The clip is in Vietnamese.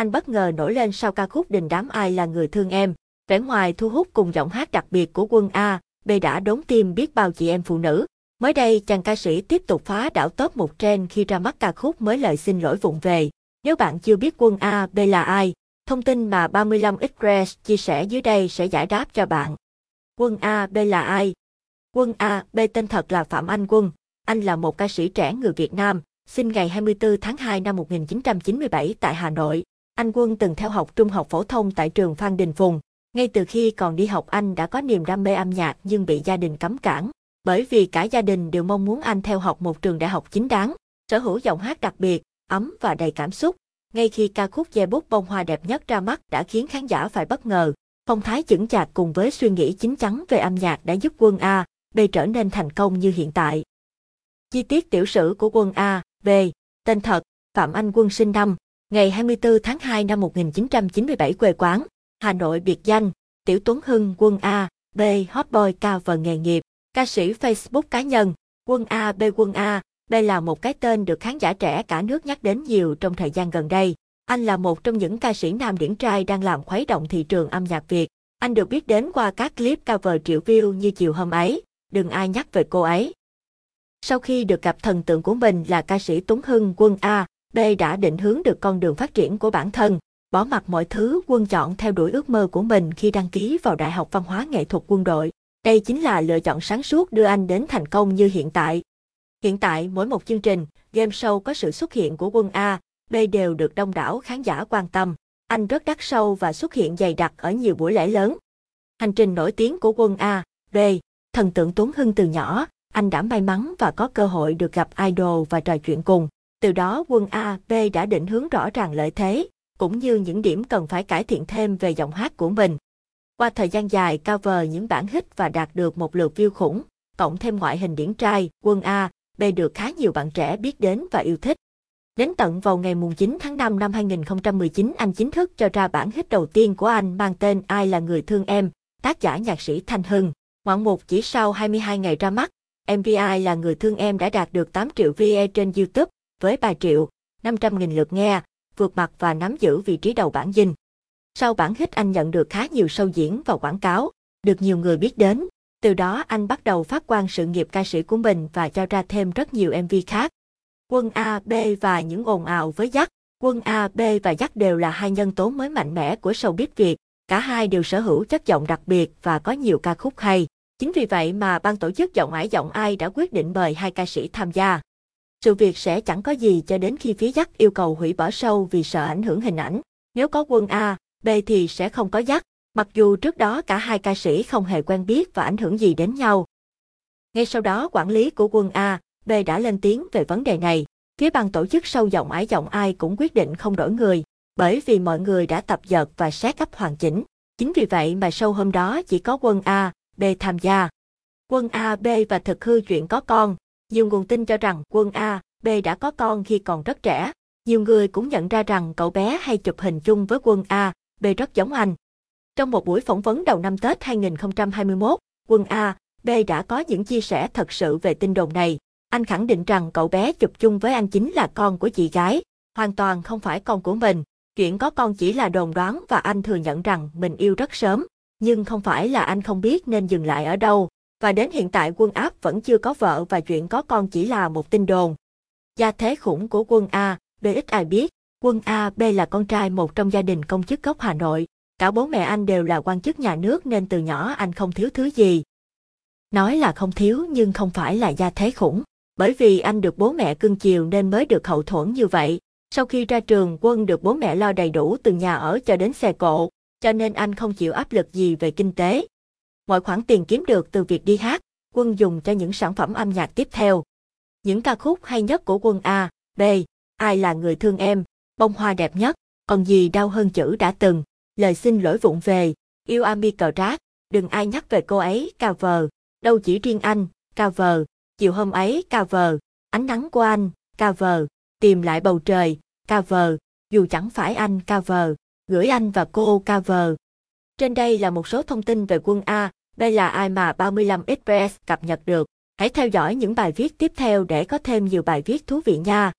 anh bất ngờ nổi lên sau ca khúc Đình đám ai là người thương em. Vẻ ngoài thu hút cùng giọng hát đặc biệt của quân A, B đã đốn tim biết bao chị em phụ nữ. Mới đây, chàng ca sĩ tiếp tục phá đảo top một trend khi ra mắt ca khúc mới lời xin lỗi vụng về. Nếu bạn chưa biết quân A, B là ai, thông tin mà 35 Express chia sẻ dưới đây sẽ giải đáp cho bạn. Quân A, B là ai? Quân A, B tên thật là Phạm Anh Quân. Anh là một ca sĩ trẻ người Việt Nam, sinh ngày 24 tháng 2 năm 1997 tại Hà Nội. Anh Quân từng theo học trung học phổ thông tại trường Phan Đình Phùng. Ngay từ khi còn đi học anh đã có niềm đam mê âm nhạc nhưng bị gia đình cấm cản. Bởi vì cả gia đình đều mong muốn anh theo học một trường đại học chính đáng, sở hữu giọng hát đặc biệt, ấm và đầy cảm xúc. Ngay khi ca khúc Dây bút bông hoa đẹp nhất ra mắt đã khiến khán giả phải bất ngờ. Phong thái chững chạc cùng với suy nghĩ chín chắn về âm nhạc đã giúp quân A, B trở nên thành công như hiện tại. Chi tiết tiểu sử của quân A, B, tên thật, Phạm Anh Quân sinh năm, ngày 24 tháng 2 năm 1997 quê quán, Hà Nội biệt danh, Tiểu Tuấn Hưng quân A, B hot boy cao vờ nghề nghiệp, ca sĩ Facebook cá nhân, quân A B quân A, B là một cái tên được khán giả trẻ cả nước nhắc đến nhiều trong thời gian gần đây. Anh là một trong những ca sĩ nam điển trai đang làm khuấy động thị trường âm nhạc Việt. Anh được biết đến qua các clip cover triệu view như chiều hôm ấy, đừng ai nhắc về cô ấy. Sau khi được gặp thần tượng của mình là ca sĩ Tuấn Hưng quân A, B đã định hướng được con đường phát triển của bản thân, bỏ mặc mọi thứ quân chọn theo đuổi ước mơ của mình khi đăng ký vào Đại học Văn hóa Nghệ thuật Quân đội. Đây chính là lựa chọn sáng suốt đưa anh đến thành công như hiện tại. Hiện tại, mỗi một chương trình, game show có sự xuất hiện của quân A, B đều được đông đảo khán giả quan tâm. Anh rất đắt sâu và xuất hiện dày đặc ở nhiều buổi lễ lớn. Hành trình nổi tiếng của quân A, B, thần tượng Tuấn Hưng từ nhỏ, anh đã may mắn và có cơ hội được gặp idol và trò chuyện cùng. Từ đó quân A, B đã định hướng rõ ràng lợi thế, cũng như những điểm cần phải cải thiện thêm về giọng hát của mình. Qua thời gian dài cover những bản hit và đạt được một lượt view khủng, cộng thêm ngoại hình điển trai, quân A, B được khá nhiều bạn trẻ biết đến và yêu thích. Đến tận vào ngày 9 tháng 5 năm 2019 anh chính thức cho ra bản hit đầu tiên của anh mang tên Ai là người thương em, tác giả nhạc sĩ Thanh Hưng. Ngoạn mục chỉ sau 22 ngày ra mắt, mv ai là người thương em đã đạt được 8 triệu VE trên YouTube với 3 triệu 500 nghìn lượt nghe, vượt mặt và nắm giữ vị trí đầu bảng dinh. Sau bản hit anh nhận được khá nhiều sâu diễn và quảng cáo, được nhiều người biết đến. Từ đó anh bắt đầu phát quan sự nghiệp ca sĩ của mình và cho ra thêm rất nhiều MV khác. Quân A, B và những ồn ào với dắt. Quân A, B và dắt đều là hai nhân tố mới mạnh mẽ của showbiz Việt. Cả hai đều sở hữu chất giọng đặc biệt và có nhiều ca khúc hay. Chính vì vậy mà ban tổ chức giọng ải giọng ai đã quyết định mời hai ca sĩ tham gia. Sự việc sẽ chẳng có gì cho đến khi phía dắt yêu cầu hủy bỏ show vì sợ ảnh hưởng hình ảnh. Nếu có quân A, B thì sẽ không có dắt, mặc dù trước đó cả hai ca sĩ không hề quen biết và ảnh hưởng gì đến nhau. Ngay sau đó quản lý của quân A, B đã lên tiếng về vấn đề này. Phía ban tổ chức sâu giọng ái giọng ai cũng quyết định không đổi người, bởi vì mọi người đã tập dợt và xét cấp hoàn chỉnh. Chính vì vậy mà sâu hôm đó chỉ có quân A, B tham gia. Quân A, B và thực hư chuyện có con. Nhiều nguồn tin cho rằng quân A, B đã có con khi còn rất trẻ. Nhiều người cũng nhận ra rằng cậu bé hay chụp hình chung với quân A, B rất giống anh. Trong một buổi phỏng vấn đầu năm Tết 2021, quân A, B đã có những chia sẻ thật sự về tin đồn này. Anh khẳng định rằng cậu bé chụp chung với anh chính là con của chị gái, hoàn toàn không phải con của mình. Chuyện có con chỉ là đồn đoán và anh thừa nhận rằng mình yêu rất sớm, nhưng không phải là anh không biết nên dừng lại ở đâu. Và đến hiện tại quân áp vẫn chưa có vợ và chuyện có con chỉ là một tin đồn. Gia thế khủng của quân A, B ít ai biết, quân A, B là con trai một trong gia đình công chức gốc Hà Nội. Cả bố mẹ anh đều là quan chức nhà nước nên từ nhỏ anh không thiếu thứ gì. Nói là không thiếu nhưng không phải là gia thế khủng, bởi vì anh được bố mẹ cưng chiều nên mới được hậu thuẫn như vậy. Sau khi ra trường, quân được bố mẹ lo đầy đủ từ nhà ở cho đến xe cộ, cho nên anh không chịu áp lực gì về kinh tế. Mọi khoản tiền kiếm được từ việc đi hát, quân dùng cho những sản phẩm âm nhạc tiếp theo. Những ca khúc hay nhất của quân A, B, Ai là người thương em, bông hoa đẹp nhất, còn gì đau hơn chữ đã từng, lời xin lỗi vụng về, yêu Ami cờ rác, đừng ai nhắc về cô ấy, cao vờ, đâu chỉ riêng anh, cao vờ, chiều hôm ấy, cao vờ, ánh nắng của anh, cao vờ, tìm lại bầu trời, cao vờ, dù chẳng phải anh, cao vờ, gửi anh và cô, cao vờ. Trên đây là một số thông tin về quân A, đây là ai mà 35 Express cập nhật được. Hãy theo dõi những bài viết tiếp theo để có thêm nhiều bài viết thú vị nha.